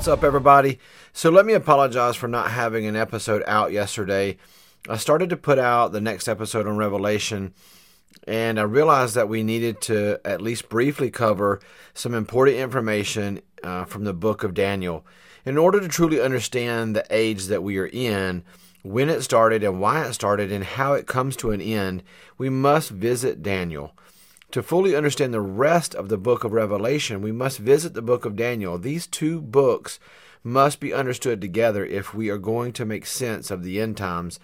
What's up, everybody? So, let me apologize for not having an episode out yesterday. I started to put out the next episode on Revelation, and I realized that we needed to at least briefly cover some important information uh, from the book of Daniel. In order to truly understand the age that we are in, when it started and why it started, and how it comes to an end, we must visit Daniel. To fully understand the rest of the book of Revelation, we must visit the book of Daniel. These two books must be understood together if we are going to make sense of the end times.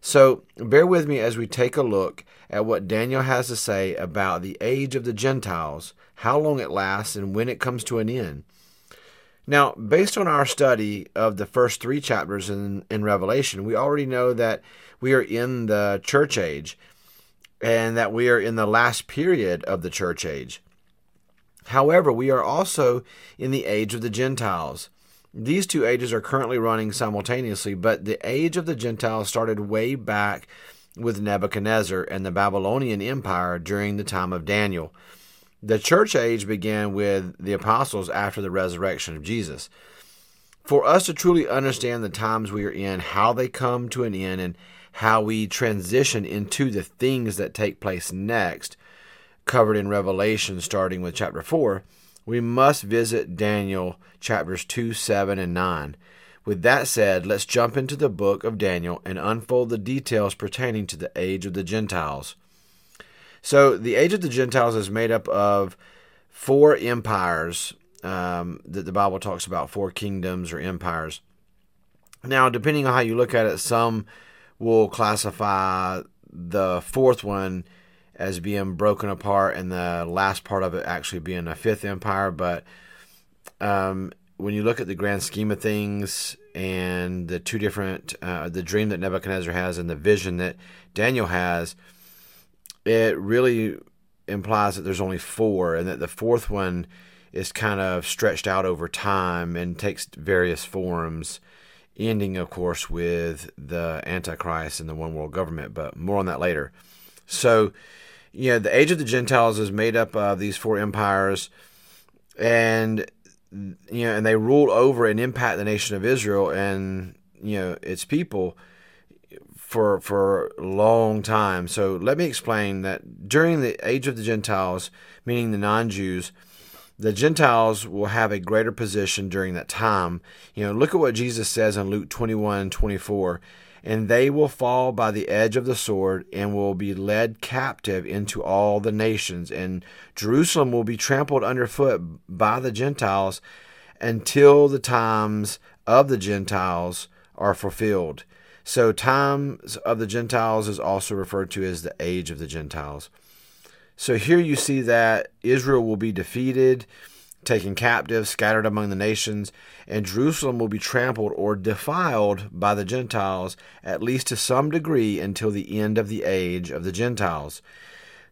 So, bear with me as we take a look at what Daniel has to say about the age of the Gentiles, how long it lasts, and when it comes to an end. Now, based on our study of the first three chapters in, in Revelation, we already know that we are in the church age and that we are in the last period of the church age. However, we are also in the age of the Gentiles. These two ages are currently running simultaneously, but the age of the Gentiles started way back with Nebuchadnezzar and the Babylonian Empire during the time of Daniel. The church age began with the apostles after the resurrection of Jesus. For us to truly understand the times we are in, how they come to an end, and how we transition into the things that take place next, covered in Revelation, starting with chapter 4, we must visit Daniel chapters 2, 7, and 9. With that said, let's jump into the book of Daniel and unfold the details pertaining to the age of the Gentiles. So, the age of the Gentiles is made up of four empires um, that the Bible talks about, four kingdoms or empires. Now, depending on how you look at it, some will classify the fourth one as being broken apart and the last part of it actually being a fifth empire. But um, when you look at the grand scheme of things and the two different, uh, the dream that Nebuchadnezzar has and the vision that Daniel has, it really implies that there's only four and that the fourth one is kind of stretched out over time and takes various forms ending, of course, with the Antichrist and the one world government, but more on that later. So, you know, the age of the Gentiles is made up of these four empires, and you know, and they rule over and impact the nation of Israel and you know its people for for a long time. So let me explain that during the age of the Gentiles, meaning the non-Jews, the Gentiles will have a greater position during that time. You know, look at what Jesus says in Luke 21 24. And they will fall by the edge of the sword and will be led captive into all the nations. And Jerusalem will be trampled underfoot by the Gentiles until the times of the Gentiles are fulfilled. So, times of the Gentiles is also referred to as the age of the Gentiles. So here you see that Israel will be defeated, taken captive, scattered among the nations, and Jerusalem will be trampled or defiled by the Gentiles, at least to some degree, until the end of the age of the Gentiles.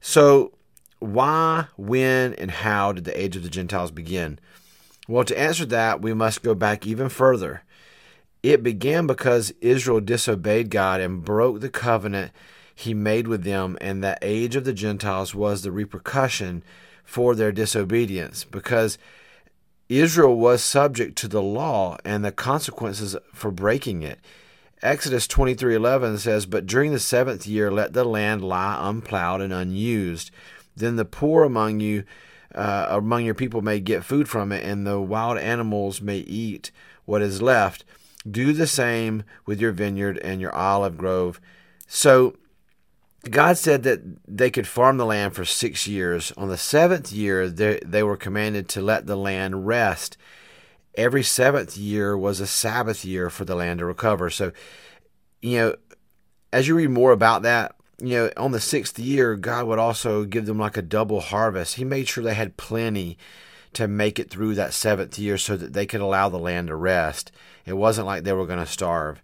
So, why, when, and how did the age of the Gentiles begin? Well, to answer that, we must go back even further. It began because Israel disobeyed God and broke the covenant he made with them, and the age of the Gentiles was the repercussion for their disobedience, because Israel was subject to the law and the consequences for breaking it. Exodus 23:11 says, "But during the 7th year let the land lie unplowed and unused. Then the poor among you uh, among your people may get food from it, and the wild animals may eat what is left. Do the same with your vineyard and your olive grove." So God said that they could farm the land for six years. On the seventh year, they, they were commanded to let the land rest. Every seventh year was a Sabbath year for the land to recover. So, you know, as you read more about that, you know, on the sixth year, God would also give them like a double harvest. He made sure they had plenty to make it through that seventh year so that they could allow the land to rest. It wasn't like they were going to starve.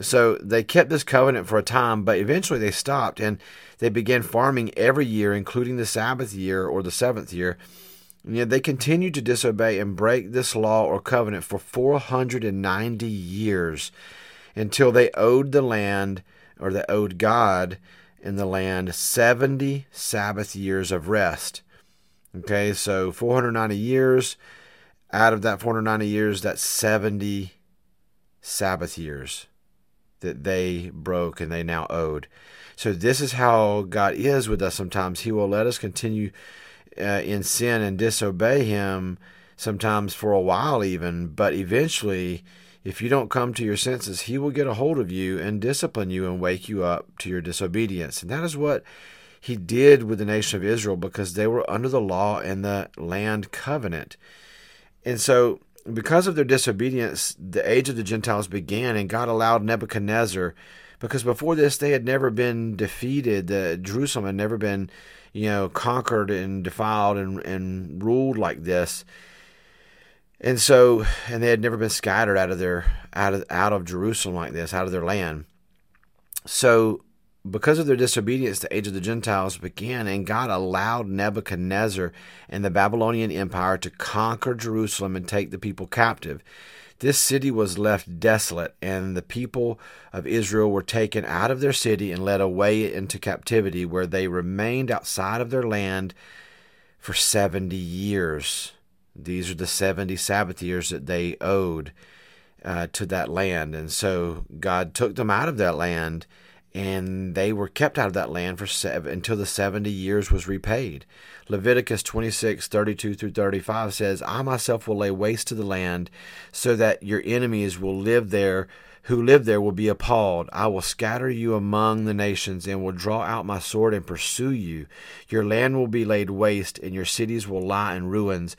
So they kept this covenant for a time, but eventually they stopped and they began farming every year, including the Sabbath year or the seventh year. And yet they continued to disobey and break this law or covenant for 490 years until they owed the land or they owed God in the land 70 Sabbath years of rest. Okay, so 490 years out of that 490 years, that's 70 Sabbath years that they broke and they now owed. So this is how God is with us sometimes. He will let us continue uh, in sin and disobey Him sometimes for a while, even, but eventually, if you don't come to your senses, He will get a hold of you and discipline you and wake you up to your disobedience. And that is what He did with the nation of Israel because they were under the law and the land covenant. And so, because of their disobedience, the age of the Gentiles began, and God allowed Nebuchadnezzar because before this they had never been defeated. Jerusalem had never been, you know, conquered and defiled and, and ruled like this. And so, and they had never been scattered out of their out of out of Jerusalem like this, out of their land. So, because of their disobedience, the age of the Gentiles began, and God allowed Nebuchadnezzar and the Babylonian Empire to conquer Jerusalem and take the people captive. This city was left desolate, and the people of Israel were taken out of their city and led away into captivity, where they remained outside of their land for 70 years. These are the 70 Sabbath years that they owed uh, to that land. And so God took them out of that land, and they were kept out of that land for seven, until the 70 years was repaid. Leviticus 26, 32 through 35 says, I myself will lay waste to the land, so that your enemies will live there, who live there will be appalled. I will scatter you among the nations, and will draw out my sword and pursue you. Your land will be laid waste, and your cities will lie in ruins.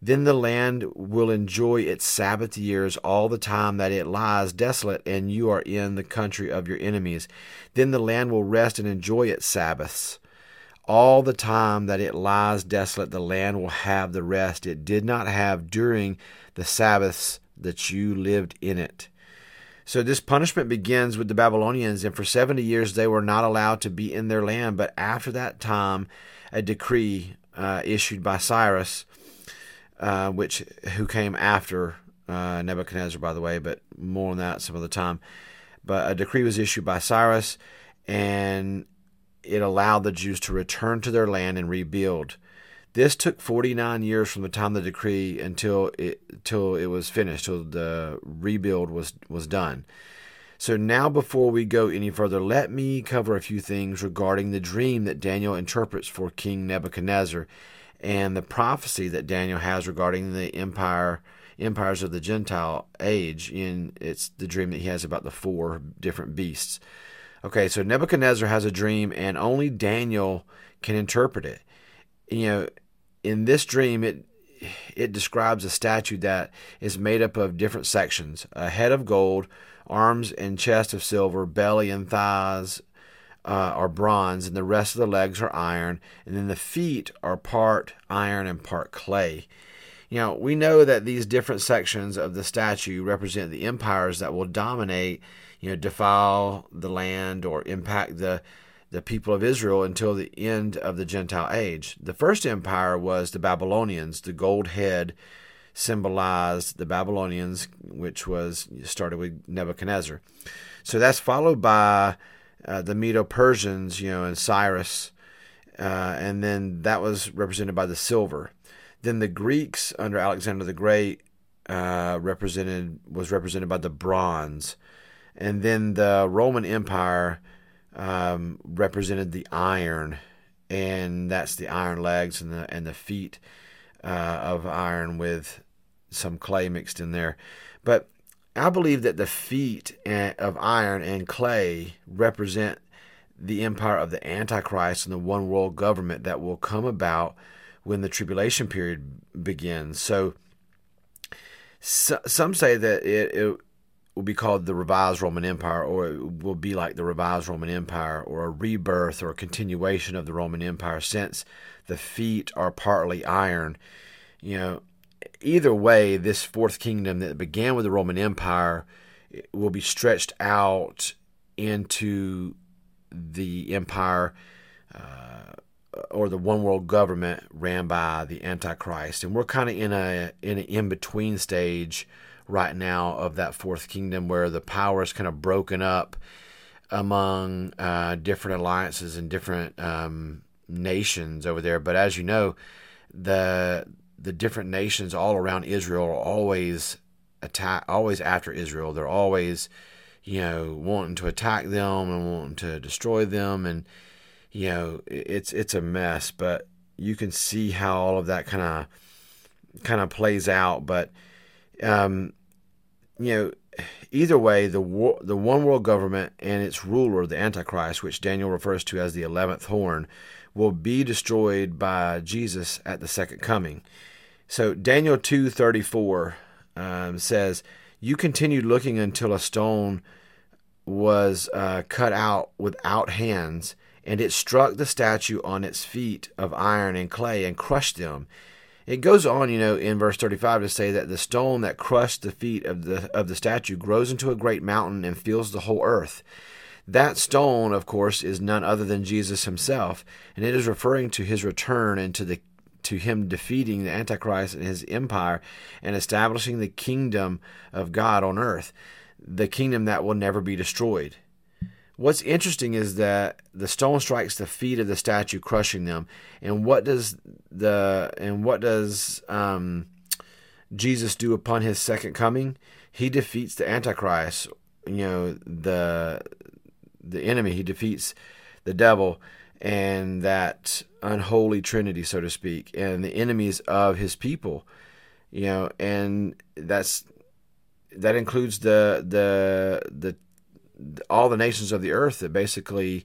Then the land will enjoy its Sabbath years all the time that it lies desolate and you are in the country of your enemies. Then the land will rest and enjoy its Sabbaths. All the time that it lies desolate, the land will have the rest it did not have during the Sabbaths that you lived in it. So this punishment begins with the Babylonians, and for 70 years they were not allowed to be in their land. But after that time, a decree uh, issued by Cyrus, uh, which who came after uh, Nebuchadnezzar, by the way, but more on that some other time. But a decree was issued by Cyrus, and it allowed the Jews to return to their land and rebuild. This took 49 years from the time of the decree until it until it was finished, till the rebuild was was done. So now before we go any further, let me cover a few things regarding the dream that Daniel interprets for King Nebuchadnezzar and the prophecy that Daniel has regarding the empire empires of the Gentile age in it's the dream that he has about the four different beasts. Okay, so Nebuchadnezzar has a dream, and only Daniel can interpret it. You know, in this dream, it it describes a statue that is made up of different sections: a head of gold, arms and chest of silver, belly and thighs uh, are bronze, and the rest of the legs are iron, and then the feet are part iron and part clay. You know, we know that these different sections of the statue represent the empires that will dominate you know, defile the land or impact the the people of Israel until the end of the Gentile age. The first empire was the Babylonians. The gold head symbolized the Babylonians, which was started with Nebuchadnezzar. So that's followed by uh, the Medo Persians, you know, and Cyrus, uh, and then that was represented by the silver. Then the Greeks under Alexander the Great uh, represented was represented by the bronze and then the Roman Empire um, represented the iron, and that's the iron legs and the and the feet uh, of iron with some clay mixed in there. But I believe that the feet of iron and clay represent the empire of the Antichrist and the one world government that will come about when the tribulation period begins. So, so some say that it, it will be called the revised Roman Empire, or it will be like the revised Roman Empire, or a rebirth or a continuation of the Roman Empire, since the feet are partly iron. You know, either way, this fourth kingdom that began with the Roman Empire will be stretched out into the empire uh, or the one world government ran by the Antichrist, and we're kind of in a in an in between stage right now of that fourth kingdom where the power is kind of broken up among uh, different alliances and different um, nations over there. But as you know, the the different nations all around Israel are always attack, always after Israel. They're always, you know, wanting to attack them and wanting to destroy them, and you know, it's it's a mess. But you can see how all of that kind of kind of plays out. But um, you know, either way, the war, the one world government and its ruler, the Antichrist, which Daniel refers to as the eleventh horn, will be destroyed by Jesus at the second coming. So Daniel two thirty four um, says, "You continued looking until a stone was uh, cut out without hands." And it struck the statue on its feet of iron and clay and crushed them it goes on, you know, in verse 35 to say that the stone that crushed the feet of the of the statue grows into a great mountain and fills the whole earth. That stone, of course, is none other than Jesus himself, and it is referring to his return and to the to him defeating the Antichrist and his empire and establishing the kingdom of God on earth, the kingdom that will never be destroyed. What's interesting is that the stone strikes the feet of the statue, crushing them. And what does the and what does um, Jesus do upon his second coming? He defeats the Antichrist. You know the the enemy. He defeats the devil and that unholy trinity, so to speak, and the enemies of his people. You know, and that's that includes the the the all the nations of the earth that basically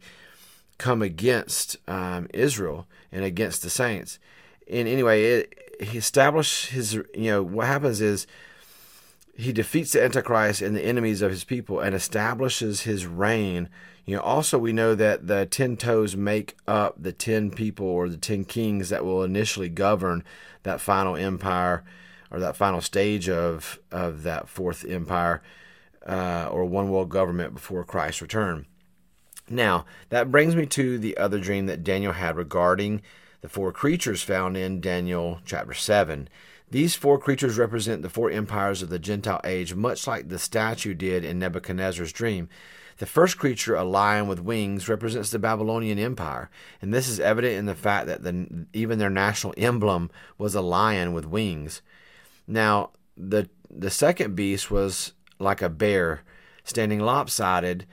come against um, Israel and against the saints. And anyway, it, he established his, you know, what happens is he defeats the Antichrist and the enemies of his people and establishes his reign. You know, also we know that the ten toes make up the ten people or the ten kings that will initially govern that final empire or that final stage of of that fourth empire uh, or one world government before Christ's return. Now, that brings me to the other dream that Daniel had regarding the four creatures found in Daniel chapter 7. These four creatures represent the four empires of the Gentile age, much like the statue did in Nebuchadnezzar's dream. The first creature, a lion with wings, represents the Babylonian Empire, and this is evident in the fact that the, even their national emblem was a lion with wings. Now, the the second beast was like a bear, standing lopsided,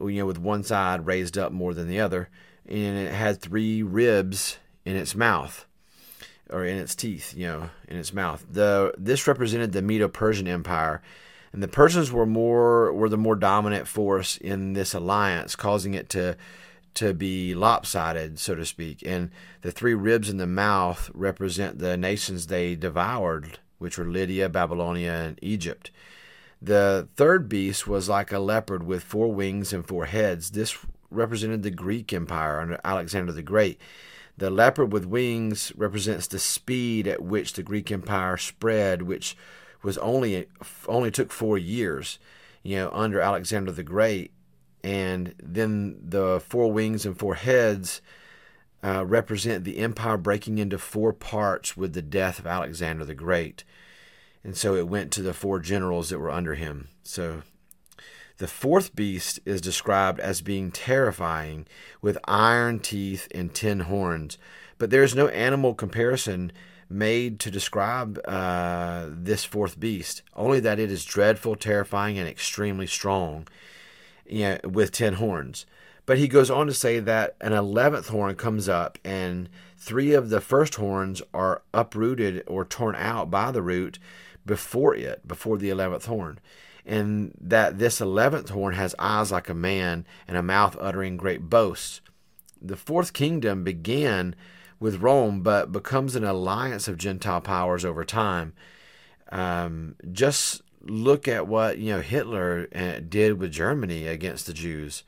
you know, with one side raised up more than the other, and it had three ribs in its mouth or in its teeth, you know, in its mouth. The this represented the Medo-Persian Empire, and the Persians were more were the more dominant force in this alliance, causing it to to be lopsided, so to speak. And the three ribs in the mouth represent the nations they devoured, which were Lydia, Babylonia, and Egypt. The third beast was like a leopard with four wings and four heads. This represented the Greek Empire under Alexander the Great. The leopard with wings represents the speed at which the Greek Empire spread, which was only only took four years, you know, under Alexander the Great. And then the four wings and four heads uh, represent the empire breaking into four parts with the death of Alexander the Great. And so it went to the four generals that were under him. So the fourth beast is described as being terrifying with iron teeth and ten horns. But there is no animal comparison made to describe uh, this fourth beast, only that it is dreadful, terrifying, and extremely strong you know, with ten horns. But he goes on to say that an eleventh horn comes up, and three of the first horns are uprooted or torn out by the root, before it, before the eleventh horn. And that this eleventh horn has eyes like a man and a mouth uttering great boasts. The fourth kingdom began with Rome, but becomes an alliance of Gentile powers over time. Um, just look at what you know Hitler uh, did with Germany against the Jews.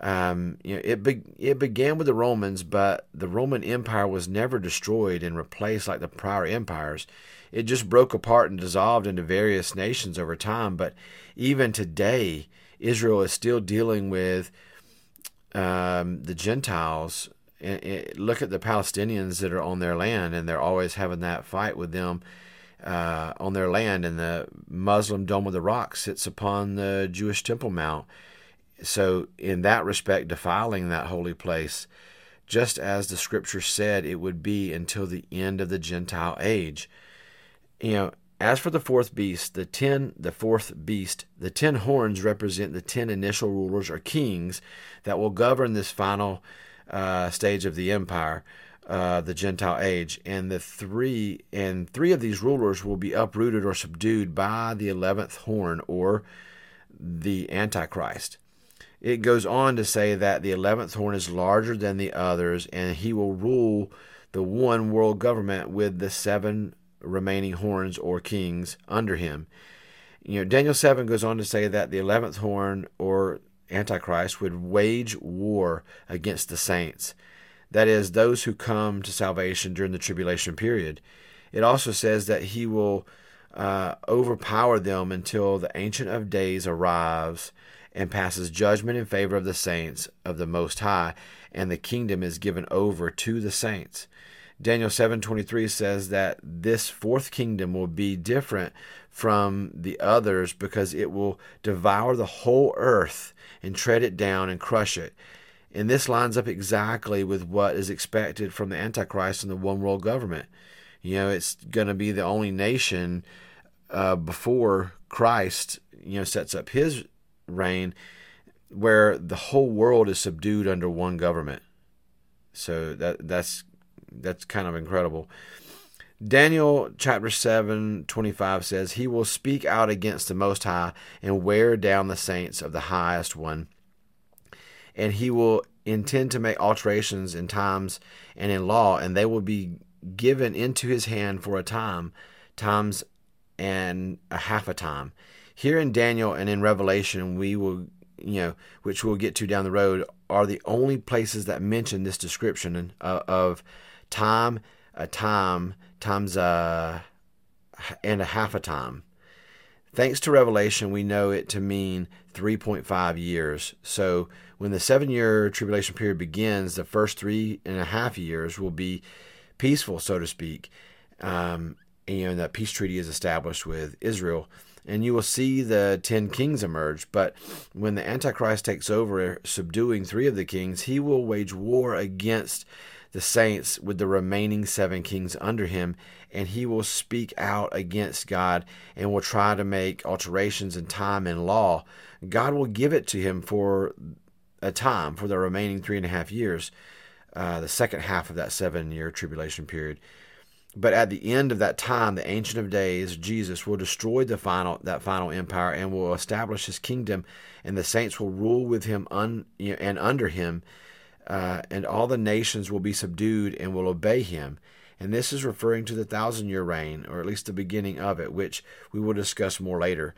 Um, you know, it be- it began with the Romans, but the Roman Empire was never destroyed and replaced like the prior empires it just broke apart and dissolved into various nations over time. But even today, Israel is still dealing with um, the Gentiles. look at the Palestinians that are on their land, and they're always having that fight with them uh, on their land. And the Muslim Dome of the Rock sits upon the Jewish Temple Mount. So, in that respect, defiling that holy place just as the scripture said it would be until the end of the Gentile age. You know, as for the fourth beast, the ten the fourth beast, the ten horns represent the ten initial rulers or kings that will govern this final uh, stage of the empire, uh, the Gentile age, and the three and three of these rulers will be uprooted or subdued by the eleventh horn or the Antichrist. It goes on to say that the eleventh horn is larger than the others, and he will rule the one world government with the seven remaining horns or kings under him. You know, Daniel 7 goes on to say that the 11th horn or Antichrist would wage war against the saints. That is, those who come to salvation during the tribulation period. It also says that he will uh, overpower them until the Ancient of Days arrives and passes judgment in favor of the saints of the Most High, and the kingdom is given over to the saints. Daniel 7:23 says that this fourth kingdom will be different from the others because it will devour the whole earth and tread it down and crush it. And this lines up exactly with what is expected from the Antichrist and the one world government. You know, it's going to be the only nation uh, before Christ, you know, sets up his reign where the whole world is subdued under one government. So that that's that's kind of incredible. Daniel chapter 7, 25 says, He will speak out against the Most High and wear down the saints of the highest one. And he will intend to make alterations in times and in law, and they will be given into his hand for a time, times and a half a time. Here in Daniel and in Revelation, we will, you know, which we'll get to down the road, are the only places that mention this description of, of time, a time, times a, and a half a time. Thanks to Revelation, we know it to mean 3.5 years. So when the seven year tribulation period begins, the first three and a half years will be peaceful, so to speak. Um, and, you know, that peace treaty is established with Israel. And you will see the ten kings emerge. But when the Antichrist takes over, subduing three of the kings, he will wage war against the saints with the remaining seven kings under him, and he will speak out against God and will try to make alterations in time and law. God will give it to him for a time, for the remaining three and a half years, uh, the second half of that seven year tribulation period. But at the end of that time, the Ancient of Days, Jesus, will destroy the final that final empire and will establish his kingdom, and the saints will rule with him un, you know, and under him uh, and all the nations will be subdued and will obey him. And this is referring to the thousand year reign, or at least the beginning of it, which we will discuss more later.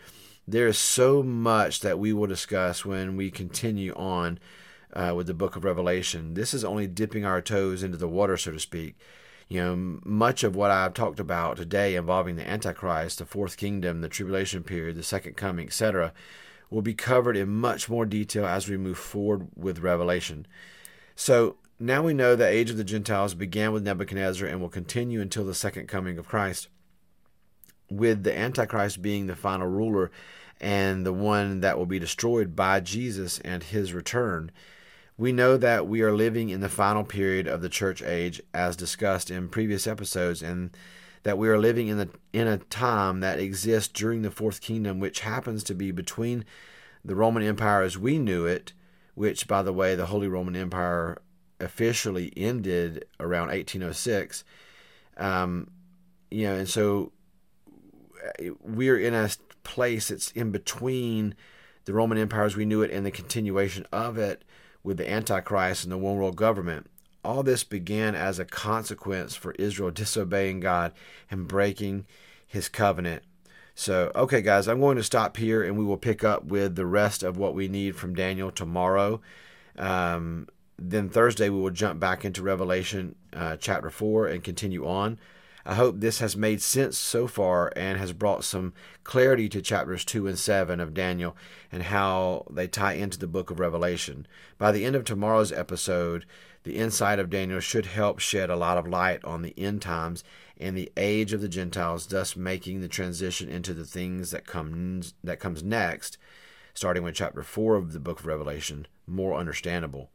There is so much that we will discuss when we continue on uh, with the book of Revelation. This is only dipping our toes into the water, so to speak. You know, much of what I've talked about today involving the Antichrist, the fourth kingdom, the tribulation period, the second coming, etc., will be covered in much more detail as we move forward with Revelation. So now we know the age of the Gentiles began with Nebuchadnezzar and will continue until the second coming of Christ, with the Antichrist being the final ruler and the one that will be destroyed by Jesus and his return. We know that we are living in the final period of the church age, as discussed in previous episodes, and that we are living in, the, in a time that exists during the fourth kingdom, which happens to be between the Roman Empire as we knew it which, by the way, the Holy Roman Empire officially ended around 1806. Um, you know, and so we're in a place that's in between the Roman Empire as we knew it and the continuation of it with the Antichrist and the one world government. All this began as a consequence for Israel disobeying God and breaking his covenant so, okay, guys, I'm going to stop here and we will pick up with the rest of what we need from Daniel tomorrow. Um, then Thursday, we will jump back into Revelation uh, chapter 4 and continue on. I hope this has made sense so far and has brought some clarity to chapters 2 and 7 of Daniel and how they tie into the book of Revelation. By the end of tomorrow's episode, the insight of Daniel should help shed a lot of light on the end times and the age of the Gentiles, thus making the transition into the things that comes that comes next, starting with chapter four of the book of Revelation, more understandable.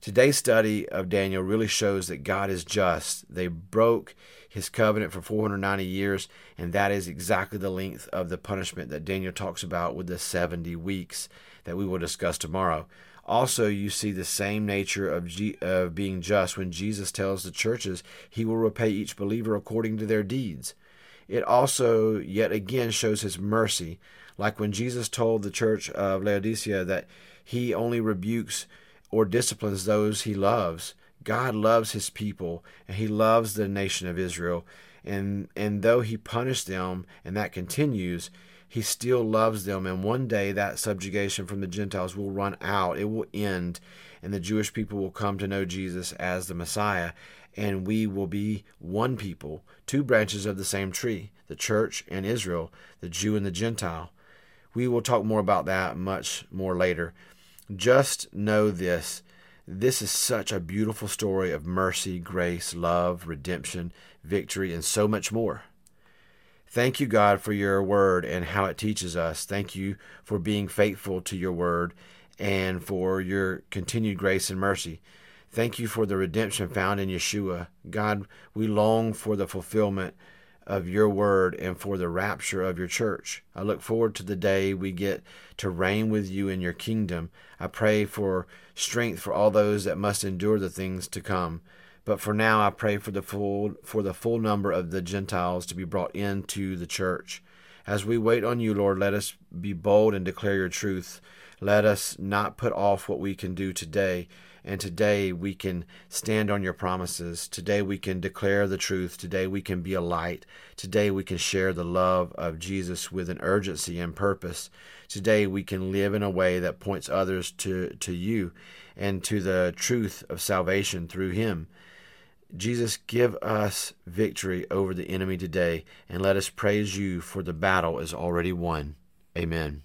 Today's study of Daniel really shows that God is just. They broke his covenant for 490 years, and that is exactly the length of the punishment that Daniel talks about with the 70 weeks that we will discuss tomorrow. Also, you see the same nature of, G- of being just when Jesus tells the churches he will repay each believer according to their deeds. It also, yet again, shows his mercy, like when Jesus told the church of Laodicea that he only rebukes or disciplines those he loves. God loves his people and he loves the nation of Israel. And, and though he punished them and that continues, he still loves them. And one day that subjugation from the Gentiles will run out, it will end, and the Jewish people will come to know Jesus as the Messiah. And we will be one people, two branches of the same tree, the church and Israel, the Jew and the Gentile. We will talk more about that much more later. Just know this this is such a beautiful story of mercy, grace, love, redemption, victory, and so much more. Thank you, God, for your word and how it teaches us. Thank you for being faithful to your word and for your continued grace and mercy. Thank you for the redemption found in Yeshua. God, we long for the fulfillment of your word and for the rapture of your church. I look forward to the day we get to reign with you in your kingdom. I pray for strength for all those that must endure the things to come. But for now I pray for the full for the full number of the Gentiles to be brought into the church. As we wait on you, Lord, let us be bold and declare your truth. Let us not put off what we can do today and today we can stand on your promises. Today we can declare the truth. Today we can be a light. Today we can share the love of Jesus with an urgency and purpose. Today we can live in a way that points others to, to you and to the truth of salvation through him. Jesus, give us victory over the enemy today and let us praise you for the battle is already won. Amen.